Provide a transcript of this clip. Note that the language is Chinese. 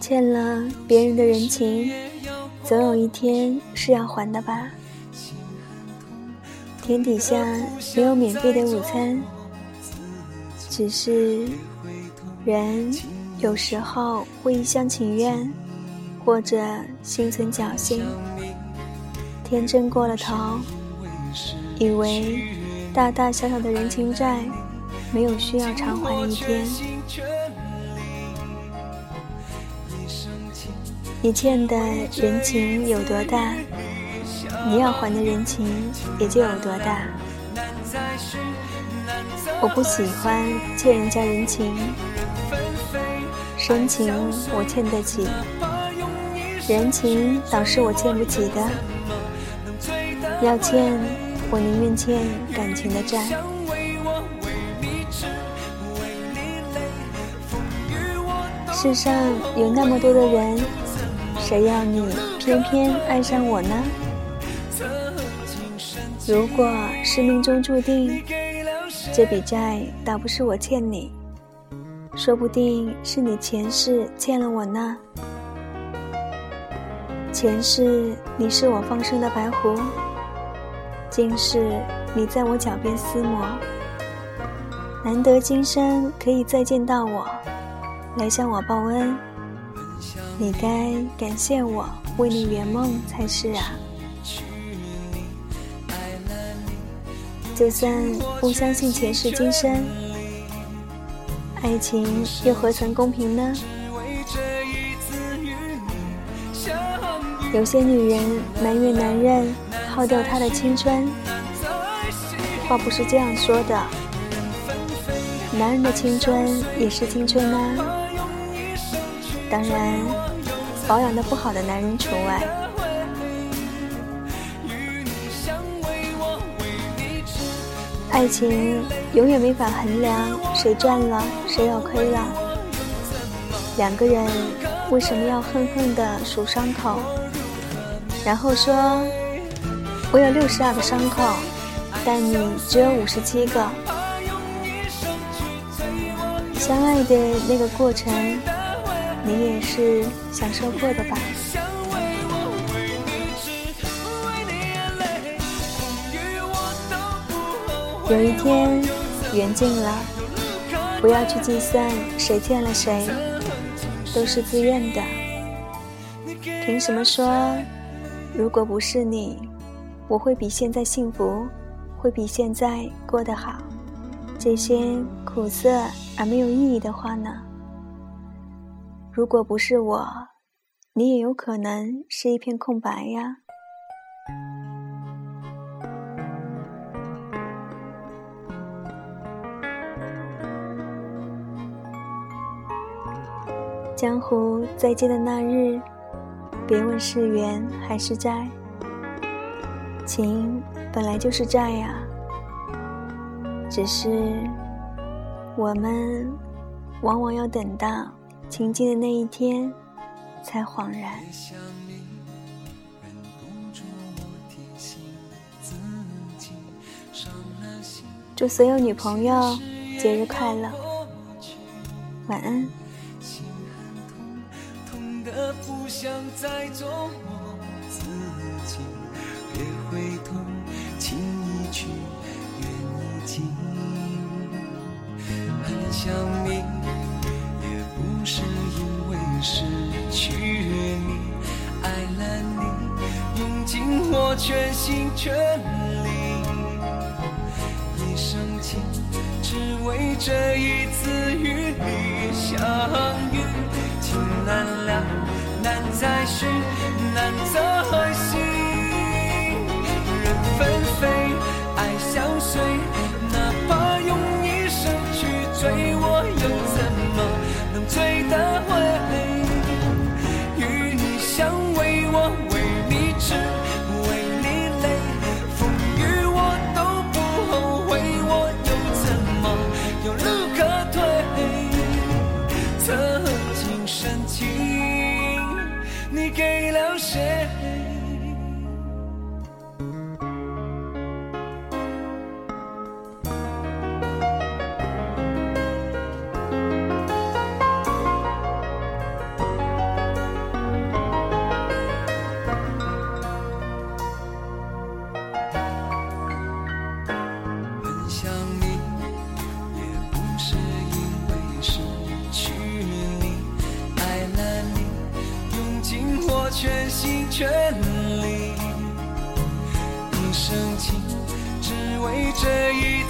欠了别人的人情，总有一天是要还的吧。天底下没有免费的午餐，只是人有时候会一厢情愿，或者心存侥幸，天真过了头，以为。大大小小的人情债。没有需要偿还的一天。你欠的人情有多大，你要还的人情也就有多大。我不喜欢欠人家人情，深情我欠得起，人情倒是我欠不起的。要欠，我宁愿欠感情的债。世上有那么多的人，谁要你偏偏爱上我呢？如果是命中注定，这笔债倒不是我欠你，说不定是你前世欠了我呢。前世你是我放生的白狐，今世你在我脚边厮磨，难得今生可以再见到我。来向我报恩，你该感谢我为你圆梦才是啊！就算不相信前世今生，爱情又何曾公平呢？有些女人埋怨男人耗掉她的青春，话不是这样说的，男人的青春也是青春啊。当然，保养的不好的男人除外。爱情永远没法衡量谁赚了，谁要亏了。两个人为什么要恨恨的数伤口，然后说我有六十二个伤口，但你只有五十七个？相爱的那个过程。你也是享受过的吧？有一天缘尽了，不要去计算谁欠了谁，都是自愿的。凭什么说，如果不是你，我会比现在幸福，会比现在过得好？这些苦涩而没有意义的话呢？如果不是我，你也有可能是一片空白呀。江湖再见的那日，别问是缘还是债，情本来就是债呀。只是我们往往要等到。情尽的那一天，才恍然。祝所有女朋友节日快乐，晚安。的不想再琢磨自己别回头，情已去，缘已尽。很想你，也不是因为失去你，爱了你，用尽我全心全力，一生情，只为这一次与你相遇。情难了，难再续，难再续。全力。一生情，只为这一